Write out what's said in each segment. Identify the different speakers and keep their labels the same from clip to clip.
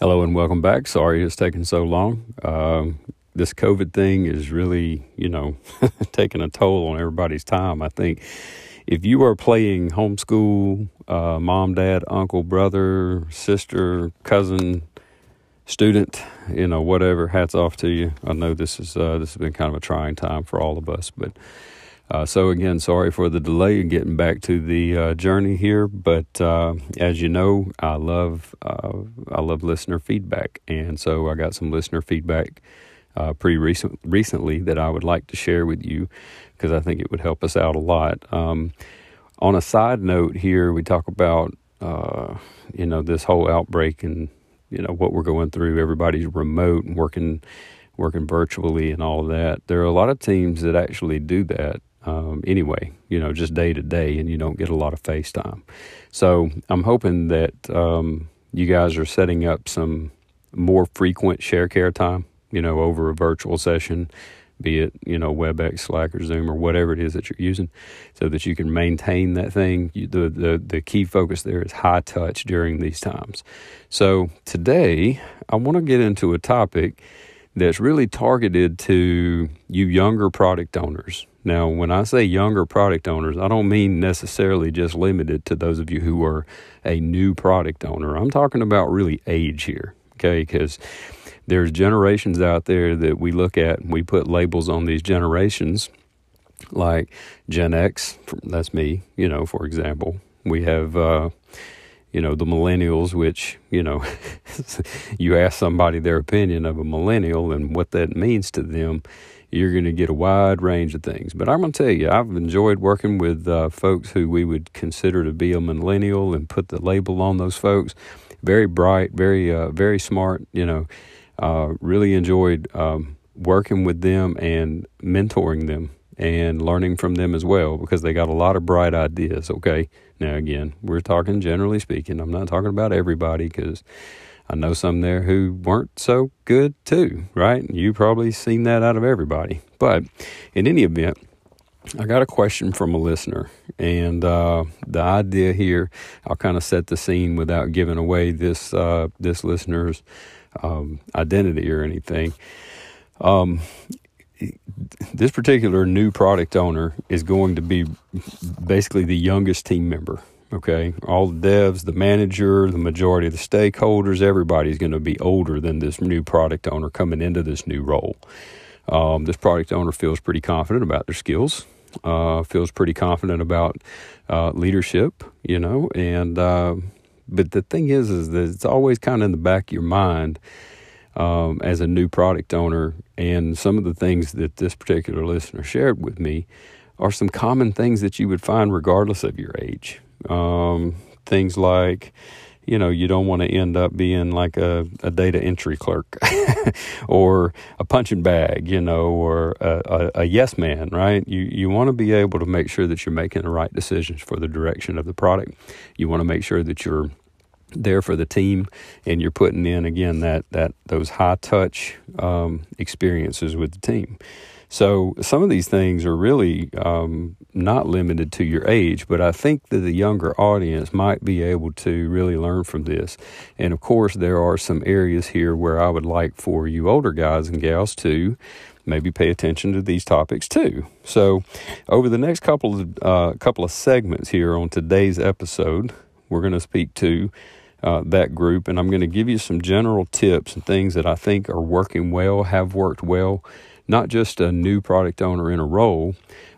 Speaker 1: Hello and welcome back. Sorry it's taken so long. Um, this COVID thing is really, you know, taking a toll on everybody's time. I think if you are playing homeschool, uh, mom, dad, uncle, brother, sister, cousin, student, you know, whatever, hats off to you. I know this is uh, this has been kind of a trying time for all of us, but uh, so again, sorry for the delay in getting back to the uh, journey here. But uh, as you know, I love uh, I love listener feedback, and so I got some listener feedback uh, pretty recent recently that I would like to share with you because I think it would help us out a lot. Um, on a side note, here we talk about uh, you know this whole outbreak and you know what we're going through. Everybody's remote and working working virtually and all that. There are a lot of teams that actually do that um, anyway, you know, just day to day, and you don't get a lot of FaceTime. So I'm hoping that um, you guys are setting up some more frequent share care time, you know, over a virtual session, be it, you know, WebEx, Slack, or Zoom, or whatever it is that you're using, so that you can maintain that thing. You, the, the, the key focus there is high touch during these times. So today, I want to get into a topic that's really targeted to you younger product owners. Now, when I say younger product owners, I don't mean necessarily just limited to those of you who are a new product owner. I'm talking about really age here, okay? Because there's generations out there that we look at and we put labels on these generations like Gen X, that's me, you know, for example. We have, uh, you know, the millennials, which, you know, you ask somebody their opinion of a millennial and what that means to them, you're going to get a wide range of things. But I'm going to tell you, I've enjoyed working with uh, folks who we would consider to be a millennial and put the label on those folks. Very bright, very, uh, very smart, you know, uh, really enjoyed um, working with them and mentoring them and learning from them as well because they got a lot of bright ideas. Okay. Now, again, we're talking generally speaking. I'm not talking about everybody because I know some there who weren't so good too, right? You probably seen that out of everybody. But in any event, I got a question from a listener, and uh, the idea here, I'll kind of set the scene without giving away this uh, this listener's um, identity or anything. Um, this particular new product owner is going to be basically the youngest team member. Okay, all the devs, the manager, the majority of the stakeholders, everybody's going to be older than this new product owner coming into this new role. Um, this product owner feels pretty confident about their skills, uh, feels pretty confident about uh, leadership, you know, and uh, but the thing is, is that it's always kind of in the back of your mind um, as a new product owner. And some of the things that this particular listener shared with me are some common things that you would find regardless of your age. Um, things like, you know, you don't want to end up being like a, a data entry clerk or a punching bag, you know, or a, a, a, yes man, right? You, you want to be able to make sure that you're making the right decisions for the direction of the product. You want to make sure that you're there for the team, and you're putting in again that that those high touch um, experiences with the team. So some of these things are really um, not limited to your age, but I think that the younger audience might be able to really learn from this. And of course, there are some areas here where I would like for you older guys and gals to maybe pay attention to these topics too. So, over the next couple of uh, couple of segments here on today's episode, we're going to speak to uh, that group, and I'm going to give you some general tips and things that I think are working well, have worked well, not just a new product owner in a role,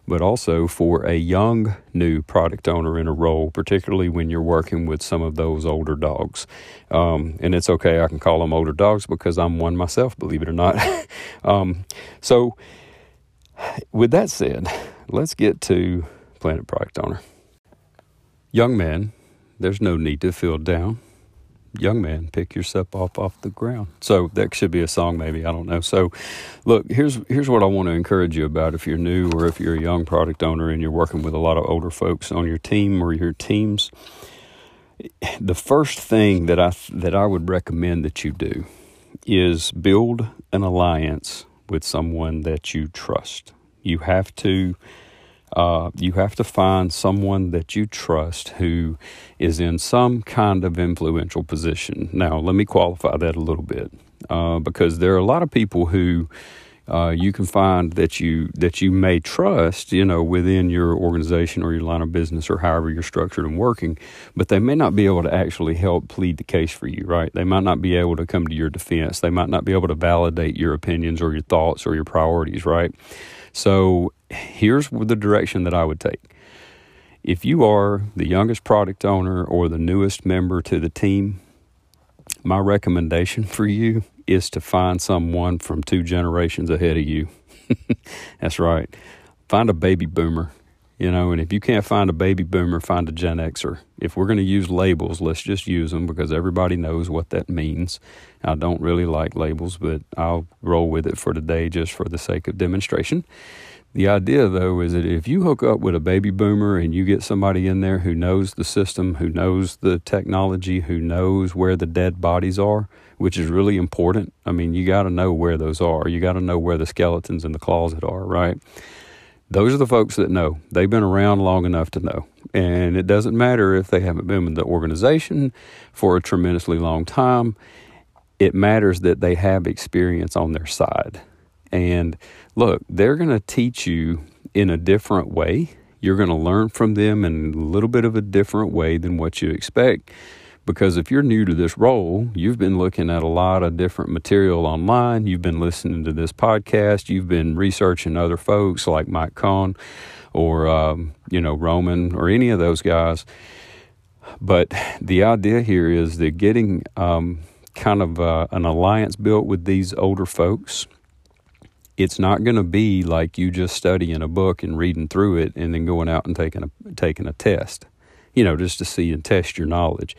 Speaker 1: but also for a young new product owner in a role, particularly when you're working with some of those older dogs. Um, and it's okay, I can call them older dogs because I'm one myself, believe it or not. um, so, with that said, let's get to Planet Product Owner. Young man, there's no need to feel down young man, pick yourself up off the ground. So that should be a song, maybe I don't know. So, look, here's here's what I want to encourage you about. If you're new or if you're a young product owner and you're working with a lot of older folks on your team or your teams, the first thing that I that I would recommend that you do is build an alliance with someone that you trust. You have to Uh, you have to find someone that you trust who is in some kind of influential position. Now, let me qualify that a little bit uh, because there are a lot of people who uh, you can find that you that you may trust, you know, within your organization or your line of business or however you're structured and working, but they may not be able to actually help plead the case for you, right? They might not be able to come to your defense. They might not be able to validate your opinions or your thoughts or your priorities, right? So here's the direction that I would take. If you are the youngest product owner or the newest member to the team, my recommendation for you is to find someone from two generations ahead of you. That's right. Find a baby boomer, you know, and if you can't find a baby boomer, find a Gen Xer. If we're going to use labels, let's just use them because everybody knows what that means. I don't really like labels, but I'll roll with it for today just for the sake of demonstration. The idea, though, is that if you hook up with a baby boomer and you get somebody in there who knows the system, who knows the technology, who knows where the dead bodies are, which is really important. I mean, you got to know where those are. You got to know where the skeletons in the closet are, right? Those are the folks that know. They've been around long enough to know. And it doesn't matter if they haven't been with the organization for a tremendously long time. It matters that they have experience on their side. And look, they're going to teach you in a different way. You're going to learn from them in a little bit of a different way than what you expect. Because if you're new to this role, you've been looking at a lot of different material online. You've been listening to this podcast. You've been researching other folks like Mike Cohn or, um, you know, Roman or any of those guys. But the idea here is that getting um, kind of uh, an alliance built with these older folks it's not going to be like you just studying a book and reading through it and then going out and taking a taking a test, you know, just to see and test your knowledge.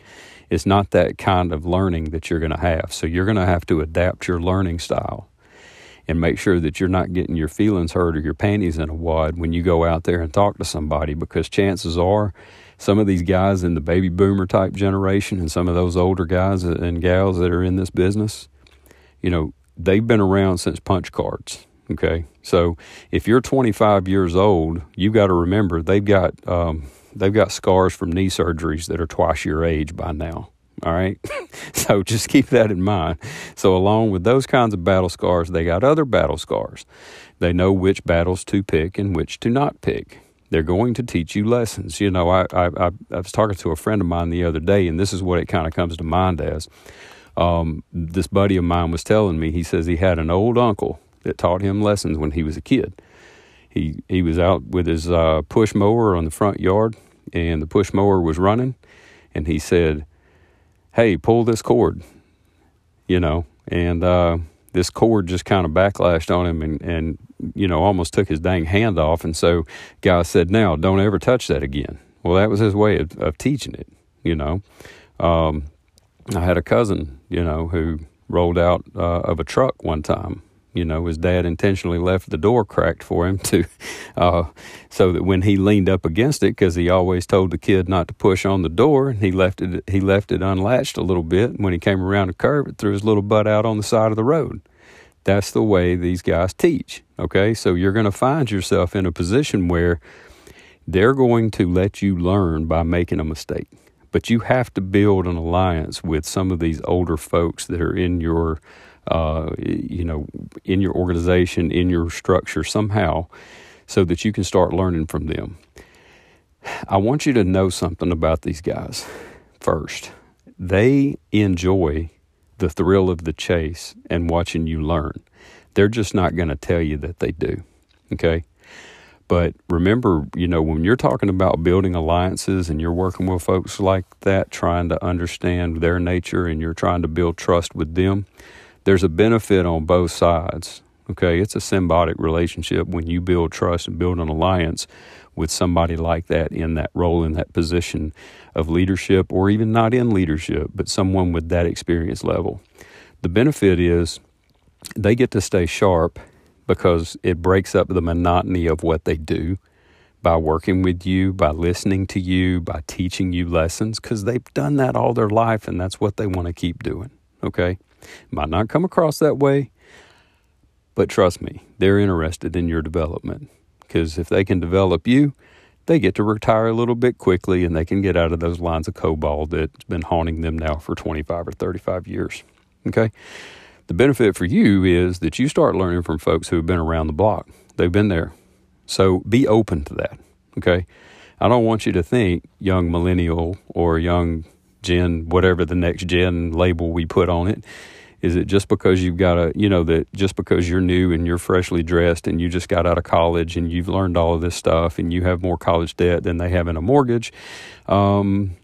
Speaker 1: It's not that kind of learning that you're going to have. So you're going to have to adapt your learning style and make sure that you're not getting your feelings hurt or your panties in a wad when you go out there and talk to somebody because chances are some of these guys in the baby boomer type generation and some of those older guys and gals that are in this business, you know, they've been around since punch cards Okay, so if you're 25 years old, you've got to remember they've got um, they've got scars from knee surgeries that are twice your age by now. All right, so just keep that in mind. So along with those kinds of battle scars, they got other battle scars. They know which battles to pick and which to not pick. They're going to teach you lessons. You know, I I, I, I was talking to a friend of mine the other day, and this is what it kind of comes to mind as. Um, this buddy of mine was telling me. He says he had an old uncle that taught him lessons when he was a kid. He he was out with his uh, push mower on the front yard, and the push mower was running, and he said, "Hey, pull this cord," you know, and uh, this cord just kind of backlashed on him, and and you know almost took his dang hand off, and so guy said, "Now, don't ever touch that again." Well, that was his way of, of teaching it, you know. Um, I had a cousin, you know, who rolled out uh, of a truck one time you know, his dad intentionally left the door cracked for him to, uh, so that when he leaned up against it, because he always told the kid not to push on the door, and he left it, he left it unlatched a little bit. And when he came around the curve, it threw his little butt out on the side of the road. That's the way these guys teach. Okay, so you're going to find yourself in a position where they're going to let you learn by making a mistake. But you have to build an alliance with some of these older folks that are in your uh, you know, in your organization, in your structure somehow, so that you can start learning from them. I want you to know something about these guys first. They enjoy the thrill of the chase and watching you learn. They're just not going to tell you that they do. Okay? But remember, you know, when you're talking about building alliances and you're working with folks like that, trying to understand their nature and you're trying to build trust with them, there's a benefit on both sides. Okay, it's a symbiotic relationship when you build trust and build an alliance with somebody like that in that role, in that position of leadership, or even not in leadership, but someone with that experience level. The benefit is they get to stay sharp because it breaks up the monotony of what they do by working with you, by listening to you, by teaching you lessons, because they've done that all their life and that's what they want to keep doing. Okay? Might not come across that way, but trust me, they're interested in your development. because if they can develop you, they get to retire a little bit quickly and they can get out of those lines of COBOL that's been haunting them now for 25 or 35 years. Okay? The benefit for you is that you start learning from folks who have been around the block. They've been there. So be open to that. Okay? I don't want you to think young millennial or young gen, whatever the next gen label we put on it, is it just because you've got a, you know, that just because you're new and you're freshly dressed and you just got out of college and you've learned all of this stuff and you have more college debt than they have in a mortgage, um,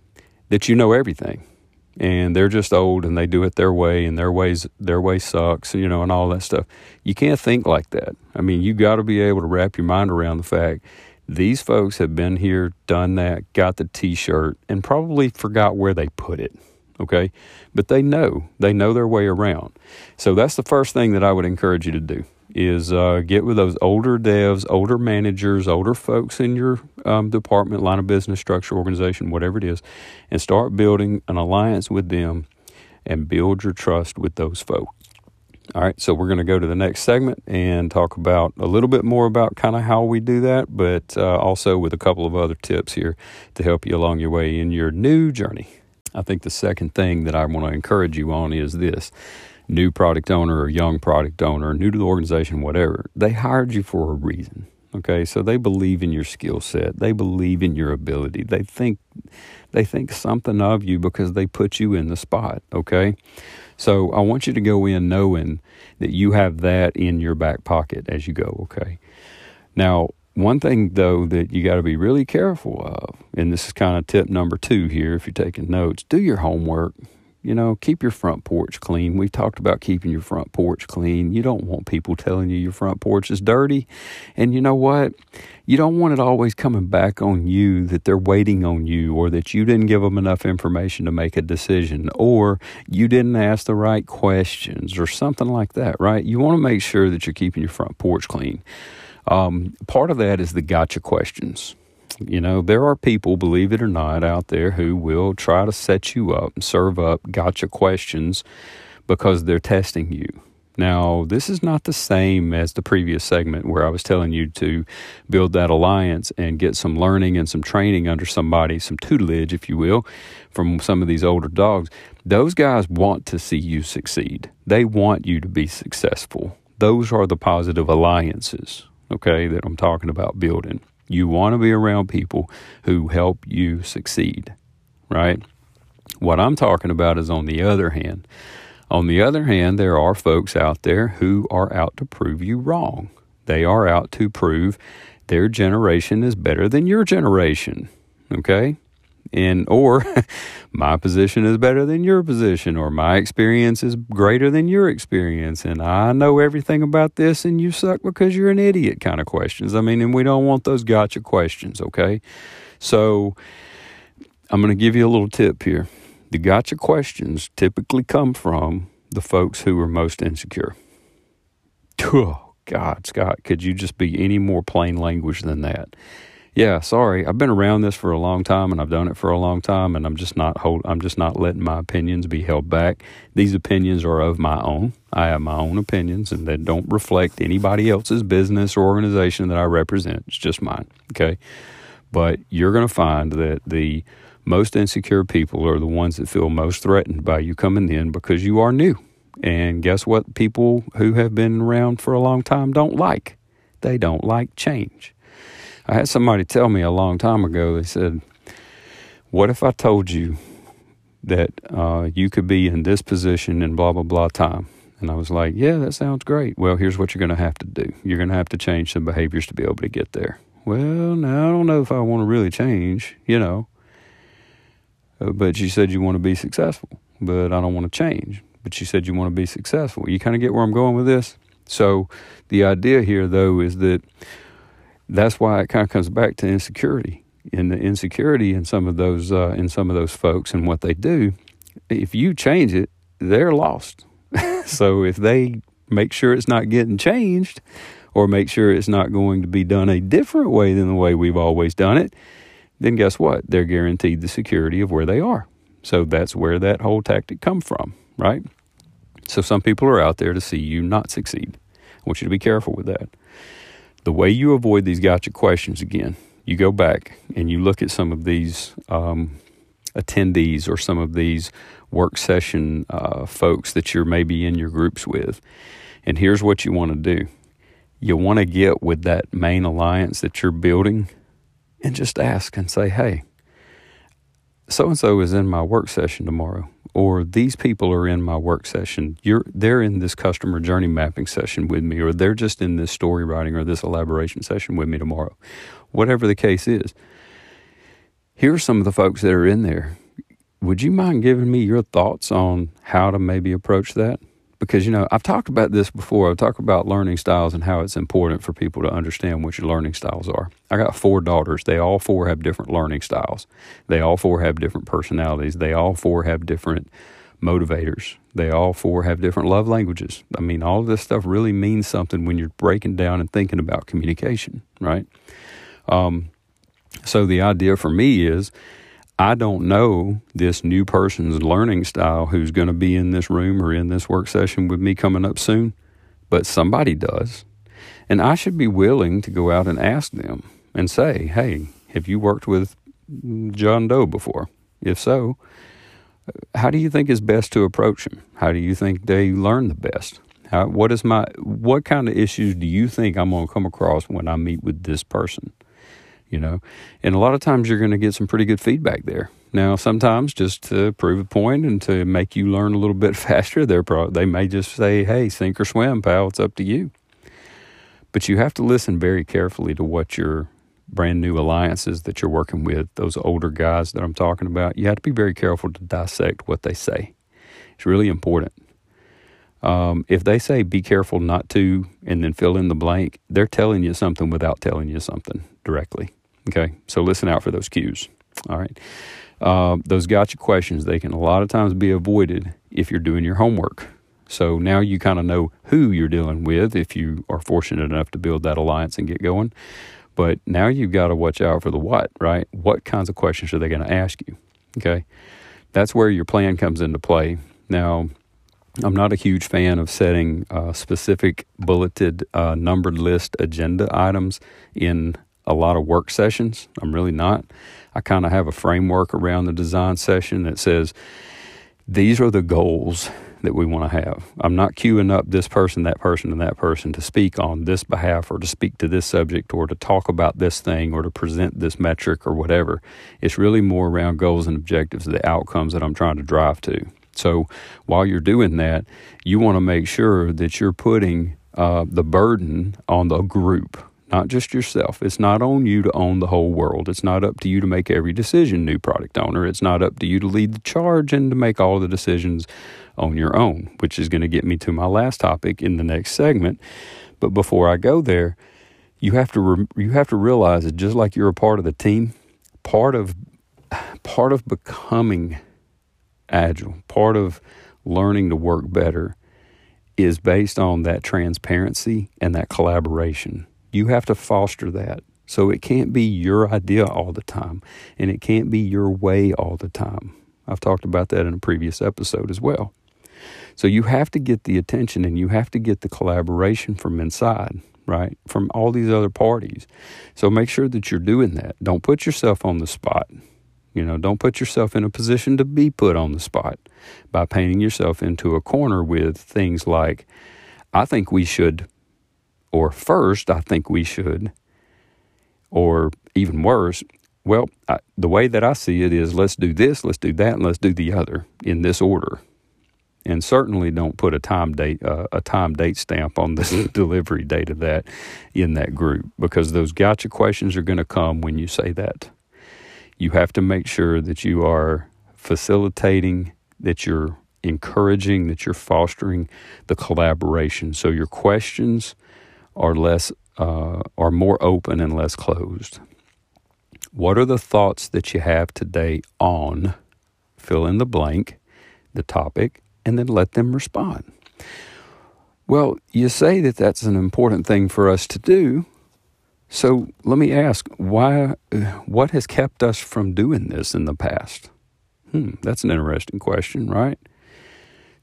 Speaker 1: that you know everything? And they're just old and they do it their way and their ways their way sucks, you know, and all that stuff. You can't think like that. I mean, you got to be able to wrap your mind around the fact these folks have been here, done that, got the T-shirt, and probably forgot where they put it okay? But they know, they know their way around. So that's the first thing that I would encourage you to do is uh, get with those older devs, older managers, older folks in your um, department, line of business, structure, organization, whatever it is, and start building an alliance with them and build your trust with those folks. All right, so we're going to go to the next segment and talk about a little bit more about kind of how we do that, but uh, also with a couple of other tips here to help you along your way in your new journey. I think the second thing that I want to encourage you on is this new product owner or young product owner, new to the organization, whatever, they hired you for a reason. Okay, so they believe in your skill set. They believe in your ability. They think they think something of you because they put you in the spot. Okay, so I want you to go in knowing that you have that in your back pocket as you go. Okay, now one thing, though, that you got to be really careful of, and this is kind of tip number two here if you're taking notes, do your homework. You know, keep your front porch clean. We talked about keeping your front porch clean. You don't want people telling you your front porch is dirty. And you know what? You don't want it always coming back on you that they're waiting on you or that you didn't give them enough information to make a decision or you didn't ask the right questions or something like that, right? You want to make sure that you're keeping your front porch clean. Um, part of that is the gotcha questions. You know, there are people, believe it or not, out there who will try to set you up and serve up gotcha questions because they're testing you. Now, this is not the same as the previous segment where I was telling you to build that alliance and get some learning and some training under somebody, some tutelage, if you will, from some of these older dogs. Those guys want to see you succeed, they want you to be successful. Those are the positive alliances okay, that I'm talking about building. You want to be around people who help you succeed, right? What I'm talking about is on the other hand. On the other hand, there are folks out there who are out to prove you wrong. They are out to prove their generation is better than your generation, okay? And or my position is better than your position or my experience is greater than your experience and I know everything about this and you suck because you're an idiot kind of questions. I mean, and we don't want those gotcha questions, okay? So I'm going to give you a little tip here. The gotcha questions typically come from the folks who are most insecure. Oh, God, Scott, could you just be any more plain language than that? Yeah, sorry, I've been around this for a long time and I've done it for a long time and I'm just not hold I'm just not letting my opinions be held back. These opinions are of my own. I have my own opinions and they don't reflect anybody else's business or organization that I represent. It's just mine, okay? But you're going to find that the most insecure people are the ones that feel most threatened by you coming in because you are new. And guess what people who have been around for a long time don't like? They don't like change. I had somebody tell me a long time ago, they said, What if I told you that uh, you could be in this position in blah, blah, blah time? And I was like, Yeah, that sounds great. Well, here's what you're going to have to do you're going to have to change some behaviors to be able to get there. Well, now I don't know if I want to really change, you know. Uh, but you said you want to be successful, but I don't want to change. But you said you want to be successful. You kind of get where I'm going with this? So the idea here, though, is that that's why it kind of comes back to insecurity and the insecurity in some of those uh, in some of those folks and what they do. If you change it, they're lost. so if they make sure it's not getting changed, or make sure it's not going to be done a different way than the way we've always done it, then guess what? They're guaranteed the security of where they are. So that's where that whole tactic comes from, right? So some people are out there to see you not succeed. I want you to be careful with that. The way you avoid these gotcha questions again, you go back and you look at some of these um, attendees or some of these work session uh, folks that you're maybe in your groups with. And here's what you want to do you want to get with that main alliance that you're building and just ask and say, hey, so and so is in my work session tomorrow, or these people are in my work session. You're they're in this customer journey mapping session with me, or they're just in this story writing or this elaboration session with me tomorrow. Whatever the case is. Here are some of the folks that are in there would you mind giving me your thoughts on how to maybe approach that? Because, you know, I've talked about this before. I've talked about learning styles and how it's important for people to understand what your learning styles are. I got four daughters. They all four have different learning styles. They all four have different personalities. They all four have different motivators. They all four have different love languages. I mean, all of this stuff really means something when you're breaking down and thinking about communication, right? Um, so the idea for me is I don't know this new person's learning style who's going to be in this room or in this work session with me coming up soon, but somebody does. And I should be willing to go out and ask them and say, hey, have you worked with John Doe before? If so, uh, how do you think is best to approach him? How do you think they learn the best? How, what is my what kind of issues do you think I'm going to come across when I meet with this person? You know. And a lot of times you're going to get some pretty good feedback there. Now, sometimes just to prove a point and to make you learn a little bit faster, they're pro- they may just say, "Hey, sink or swim, pal. It's up to you." But you have to listen very carefully to what your brand new alliances that you're working with, those older guys that I'm talking about. You have to be very careful to dissect what they say. It's really important. Um, if they say be careful not to and then fill in the blank, they're telling you something without telling you something directly. Okay, so listen out for those cues. All right. Uh, those gotcha questions, they can a lot of times be avoided if you're doing your homework. So now you kind of know who you're dealing with if you are fortunate enough to build that alliance and get going. But now you've got to watch out for the what, right? What kinds of questions are they going to ask you? Okay. That's where your plan comes into play. Now, I'm not a huge fan of setting uh, specific bulleted uh, numbered list agenda items in a lot of work sessions. I'm really not. I kind of have a framework around the design session that says these are the goals that we want to have. I'm not queuing up this person, that person, and that person to speak on this behalf or to speak to this subject or to talk about this thing or to present this metric or whatever. It's really more around goals and objectives, the outcomes that I'm trying to drive to. So while you're doing that, you want to make sure that you're putting uh, the burden on the group not just yourself. It's not on you to own the whole world. It's not up to you to make every decision, new product owner. It's not up to you to lead the charge and to make all the decisions on your own, which is going to get me to my last topic in the next segment. But before I go there, you have to re- you have to realize that just like you're a part of the team, part of part of becoming agile, part of learning to work better is based on that transparency and that collaboration you have to foster that. So it can't be your idea all the time, and it can't be your way all the time. I've talked about that in a previous episode as well. So you have to get the attention and you have to get the collaboration from inside, right? From all these other parties. So make sure that you're doing that. Don't put yourself on the spot. You know, don't put yourself in a position to be put on the spot by painting yourself into a corner with things like, I think we should or first, I think we should, or even worse, well, I, the way that I see it is let's do this, let's do that, and let's do the other in this order. And certainly don't put a time date uh, a time date stamp on the delivery date of that in that group because those gotcha questions are going to come when you say that. You have to make sure that you are facilitating, that you're encouraging, that you're fostering the collaboration. So your questions are less uh, are more open and less closed. What are the thoughts that you have today on fill in the blank, the topic, and then let them respond? Well, you say that that's an important thing for us to do. So let me ask, why? What has kept us from doing this in the past? Hmm, that's an interesting question, right?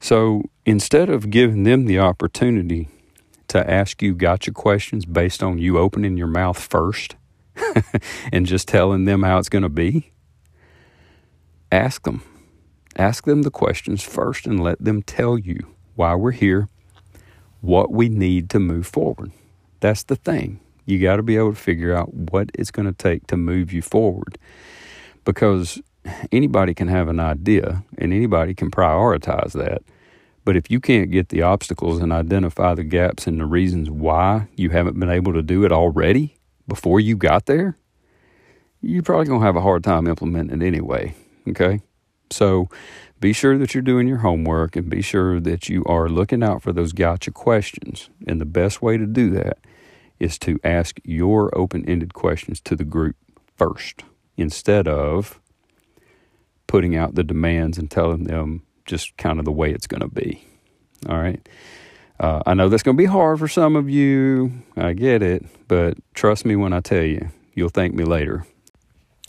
Speaker 1: So instead of giving them the opportunity to ask you gotcha questions based on you opening your mouth first and just telling them how it's going to be? Ask them. Ask them the questions first and let them tell you why we're here, what we need to move forward. That's the thing. You got to be able to figure out what it's going to take to move you forward because anybody can have an idea and anybody can prioritize that. But if you can't get the obstacles and identify the gaps and the reasons why you haven't been able to do it already before you got there, you're probably going to have a hard time implementing it anyway. Okay? So be sure that you're doing your homework and be sure that you are looking out for those gotcha questions. And the best way to do that is to ask your open ended questions to the group first instead of putting out the demands and telling them just kind of the way it's going to be. All right. Uh, I know that's going to be hard for some of you. I get it. But trust me when I tell you, you'll thank me later.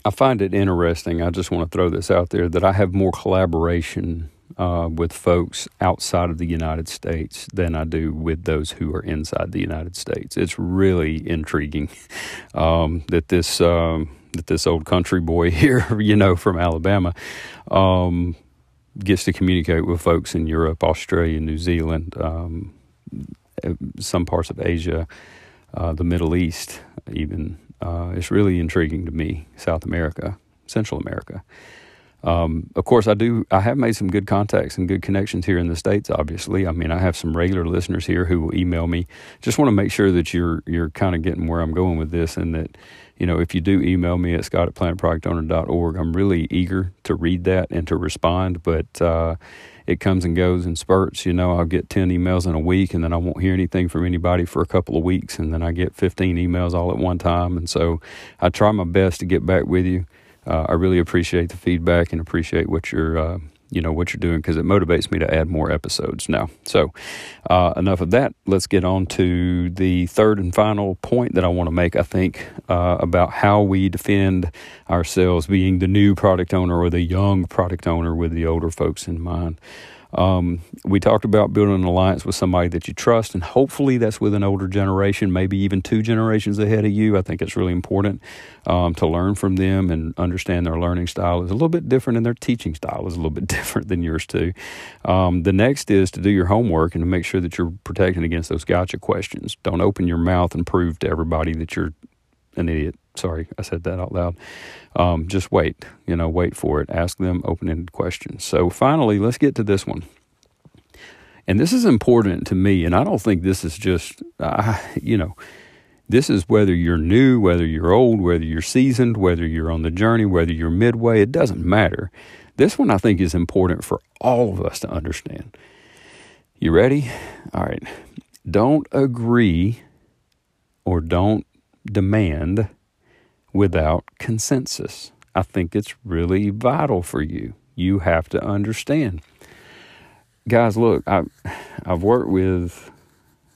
Speaker 1: I find it interesting. I just want to throw this out there that I have more collaboration uh, with folks outside of the United States than I do with those who are inside the United States. It's really intriguing um, that this um, that this old country boy here, you know, from Alabama, um, gets to communicate with folks in Europe, Australia, New Zealand, um, some parts of Asia, uh, the Middle East, even. Uh, it's really intriguing to me, South America, Central America. Um, of course, I do. I have made some good contacts and good connections here in the states. Obviously, I mean, I have some regular listeners here who will email me. Just want to make sure that you're you're kind of getting where I'm going with this, and that you know if you do email me at scott at planetproductowner.org, I'm really eager to read that and to respond. But uh, it comes and goes in spurts. You know, I'll get 10 emails in a week and then I won't hear anything from anybody for a couple of weeks. And then I get 15 emails all at one time. And so I try my best to get back with you uh, I really appreciate the feedback and appreciate what you're, uh, you know, what you're doing because it motivates me to add more episodes now. So, uh, enough of that. Let's get on to the third and final point that I want to make. I think uh, about how we defend ourselves, being the new product owner or the young product owner with the older folks in mind. Um, we talked about building an alliance with somebody that you trust, and hopefully that's with an older generation, maybe even two generations ahead of you. I think it's really important um, to learn from them and understand their learning style is a little bit different, and their teaching style is a little bit different than yours too. Um, the next is to do your homework and to make sure that you're protecting against those gotcha questions. Don't open your mouth and prove to everybody that you're an idiot. Sorry, I said that out loud. Um, just wait, you know, wait for it. Ask them open ended questions. So, finally, let's get to this one. And this is important to me, and I don't think this is just, uh, you know, this is whether you're new, whether you're old, whether you're seasoned, whether you're on the journey, whether you're midway, it doesn't matter. This one I think is important for all of us to understand. You ready? All right. Don't agree or don't demand without consensus. I think it's really vital for you. You have to understand. Guys, look, I, I've worked with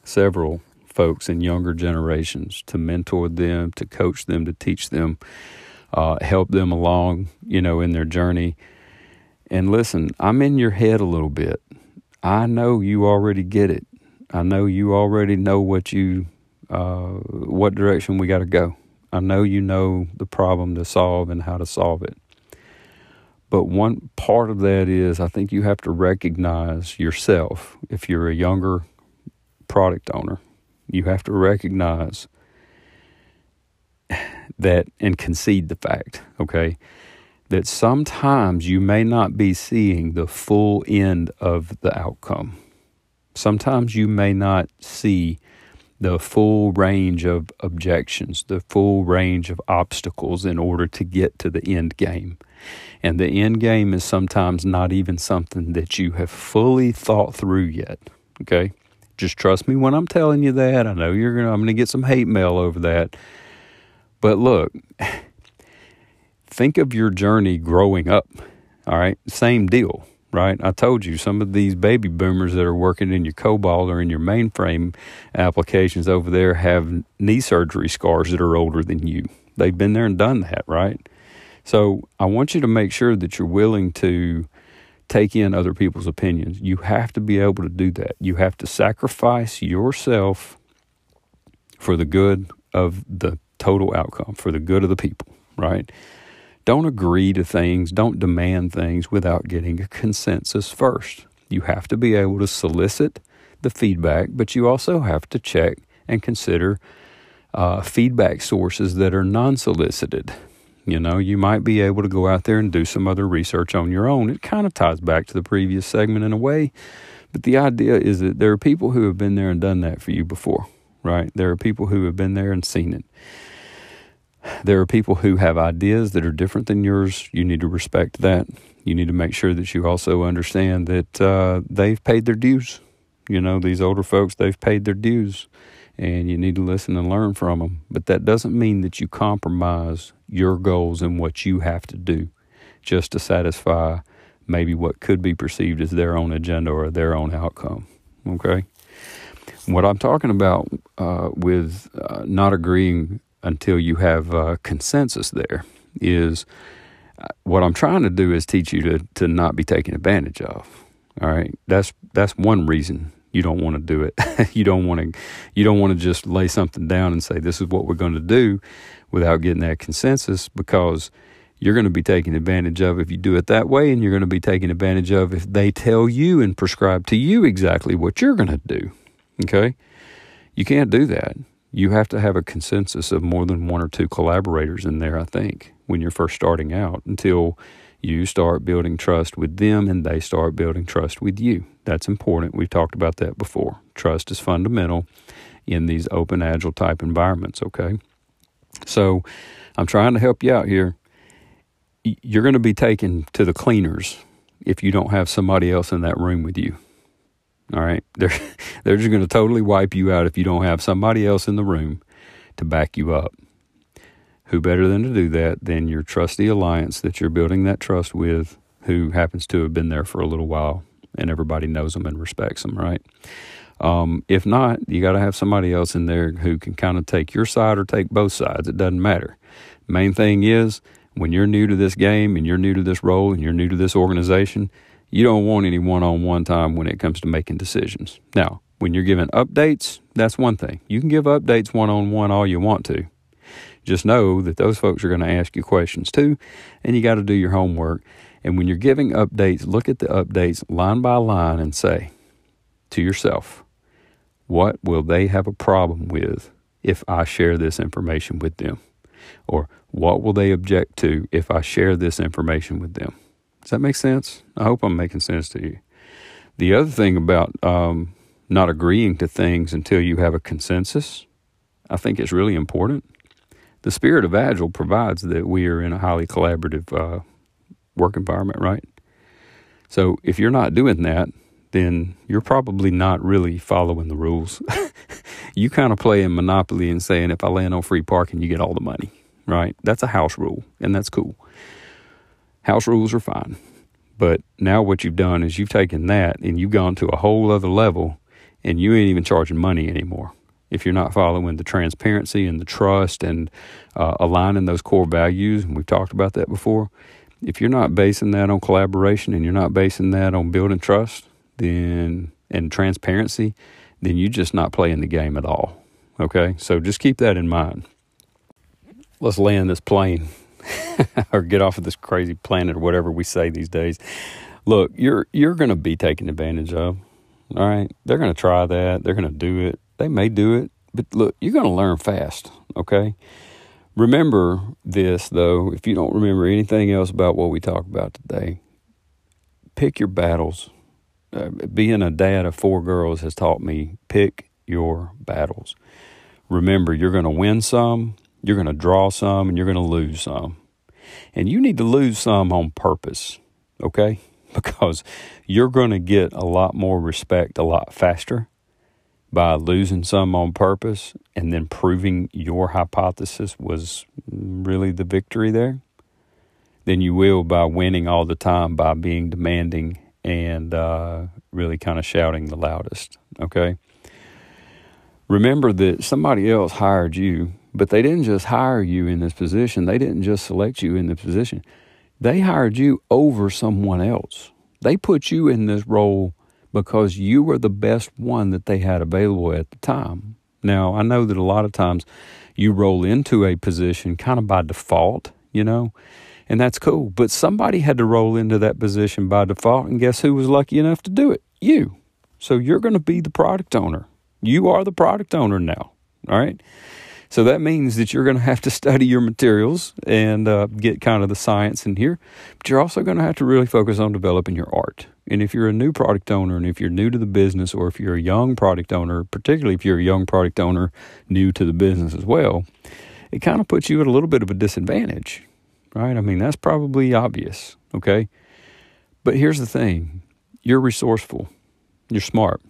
Speaker 1: several folks in younger generations to mentor them, to coach them, to teach them, uh, help them along, you know, in their journey. And listen, I'm in your head a little bit. I know you already get it. I know you already know what you uh, what direction we got to go. I know you know the problem to solve and how to solve it. But one part of that is I think you have to recognize yourself. If you're a younger product owner, you have to recognize that and concede the fact, okay, that sometimes you may not be seeing the full end of the outcome. Sometimes you may not see the full range of objections, the full range of obstacles in order to get to the end game. And the end game is sometimes not even something that you have fully thought through yet. Okay? Just trust me when I'm telling you that. I know you're gonna I'm gonna get some hate mail over that. But look, think of your journey growing up. All right? Same deal right? I told you some of these baby boomers that are working in your COBOL or in your mainframe applications over there have knee surgery scars that are older than you. They've been there and done that, right? So I want you to make sure that you're willing to take in other people's opinions. You have to be able to do that. You have to sacrifice yourself for the good of the total outcome, for the good of the people, right? Don't agree to things, don't demand things without getting a consensus first. You have to be able to solicit the feedback, but you also have to check and consider uh, feedback sources that are non solicited. You know, you might be able to go out there and do some other research on your own. It kind of ties back to the previous segment in a way, but the idea is that there are people who have been there and done that for you before, right? There are people who have been there and seen it. There are people who have ideas that are different than yours. You need to respect that. You need to make sure that you also understand that uh, they've paid their dues. You know, these older folks, they've paid their dues and you need to listen and learn from them. But that doesn't mean that you compromise your goals and what you have to do just to satisfy maybe what could be perceived as their own agenda or their own outcome. Okay? What I'm talking about uh, with uh, not agreeing until you have uh, consensus there is uh, what I'm trying to do is teach you to, to not be taken advantage of. All right, that's that's one reason you don't want to do it. you don't want to you don't want to just lay something down and say this is what we're going to do without getting that consensus because you're going to be taken advantage of if you do it that way and you're going to be taken advantage of if they tell you and prescribe to you exactly what you're going to do. Okay? You can't do that. You have to have a consensus of more than one or two collaborators in there, I think, when you're first starting out until you start building trust with them and they start building trust with you. That's important. We've talked about that before. Trust is fundamental in these open, agile type environments, okay? So I'm trying to help you out here. You're going to be taken to the cleaners if you don't have somebody else in that room with you. All right? They're, they're just going to totally wipe you out if you don't have somebody else in the room to back you up. Who better than to do that than your trusty alliance that you're building that trust with, who happens to have been there for a little while and everybody knows them and respects them, right? Um, if not, you got to have somebody else in there who can kind of take your side or take both sides. It doesn't matter. Main thing is when you're new to this game and you're new to this role and you're new to this organization, you don't want any one on one time when it comes to making decisions. Now, when you're giving updates, that's one thing. You can give updates one on one all you want to. Just know that those folks are going to ask you questions too, and you got to do your homework and when you're giving updates, look at the updates line by line and say to yourself, what will they have a problem with if I share this information with them? Or what will they object to if I share this information with them? Does that make sense? I hope I'm making sense to you. The other thing about um, not agreeing to things until you have a consensus, I think is really important. The spirit of Agile provides that we are in a highly collaborative uh, work environment, right? So if you're not doing that, then you're probably not really following the rules. you kind of play in Monopoly and saying, if I land on free parking, you get all the money, right? That's a house rule, and that's cool. House rules are fine. But now what you've done is you've taken that and you've gone to a whole other level and you ain't even charging money anymore. If you're not following the transparency and the trust and uh, aligning those core values, and we've talked about that before, if you're not basing that on collaboration and you're not basing that on building trust, then and transparency, then you're just not playing the game at all. Okay, so just keep that in mind. Let's land this plane or get off of this crazy planet or whatever we say these days. Look, you're you're going to be taken advantage of. All right, they're going to try that. They're going to do it. They may do it, but look, you're going to learn fast. Okay, Remember this, though, if you don't remember anything else about what we talked about today, pick your battles. Uh, being a dad of four girls has taught me pick your battles. Remember, you're going to win some, you're going to draw some, and you're going to lose some. And you need to lose some on purpose, okay? Because you're going to get a lot more respect a lot faster by losing some on purpose and then proving your hypothesis was really the victory there than you will by winning all the time by being demanding and uh, really kind of shouting the loudest. Okay? Remember that somebody else hired you, but they didn't just hire you in this position, they didn't just select you in the position. They hired you over someone else. They put you in this role because you were the best one that they had available at the time. Now, I know that a lot of times you roll into a position kind of by default, you know, and that's cool. But somebody had to roll into that position by default, and guess who was lucky enough to do it? You. So you're going to be the product owner. You are the product owner now. All right. So that means that you're going to have to study your materials and uh, get kind of the science in here, but you're also going to have to really focus on developing your art. And if you're a new product owner and if you're new to the business, or if you're a young product owner, particularly if you're a young product owner new to the business as well, it kind of puts you at a little bit of a disadvantage, right? I mean, that's probably obvious, okay? But here's the thing you're resourceful, you're smart,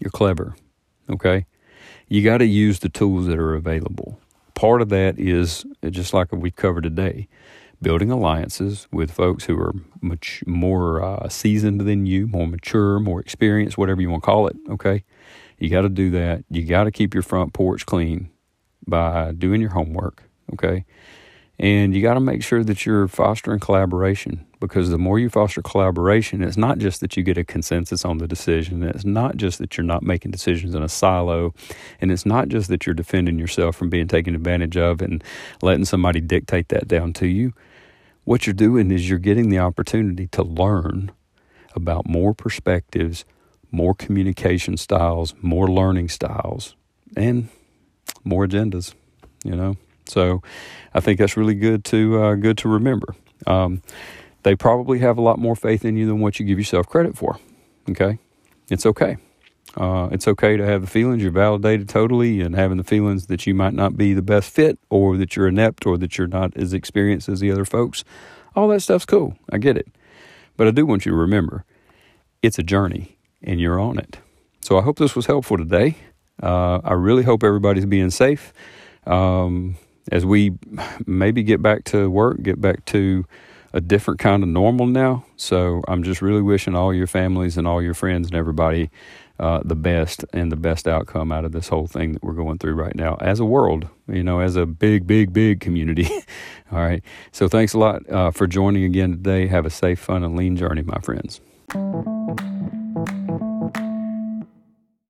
Speaker 1: you're clever, okay? You got to use the tools that are available. Part of that is just like we've covered today, building alliances with folks who are much more uh, seasoned than you, more mature, more experienced, whatever you want to call it. Okay, you got to do that. You got to keep your front porch clean by doing your homework. Okay, and you got to make sure that you're fostering collaboration because the more you foster collaboration, it's not just that you get a consensus on the decision. It's not just that you're not making decisions in a silo. And it's not just that you're defending yourself from being taken advantage of and letting somebody dictate that down to you. What you're doing is you're getting the opportunity to learn about more perspectives, more communication styles, more learning styles, and more agendas, you know? So I think that's really good to uh, good to remember. Um, they probably have a lot more faith in you than what you give yourself credit for. Okay, it's okay. Uh, it's okay to have the feelings you're validated totally, and having the feelings that you might not be the best fit, or that you're inept, or that you're not as experienced as the other folks. All that stuff's cool. I get it, but I do want you to remember it's a journey, and you're on it. So I hope this was helpful today. Uh, I really hope everybody's being safe. Um, as we maybe get back to work, get back to a different kind of normal now. So I'm just really wishing all your families and all your friends and everybody uh, the best and the best outcome out of this whole thing that we're going through right now as a world, you know, as a big, big, big community. all right. So thanks a lot uh, for joining again today. Have a safe, fun, and lean journey, my friends.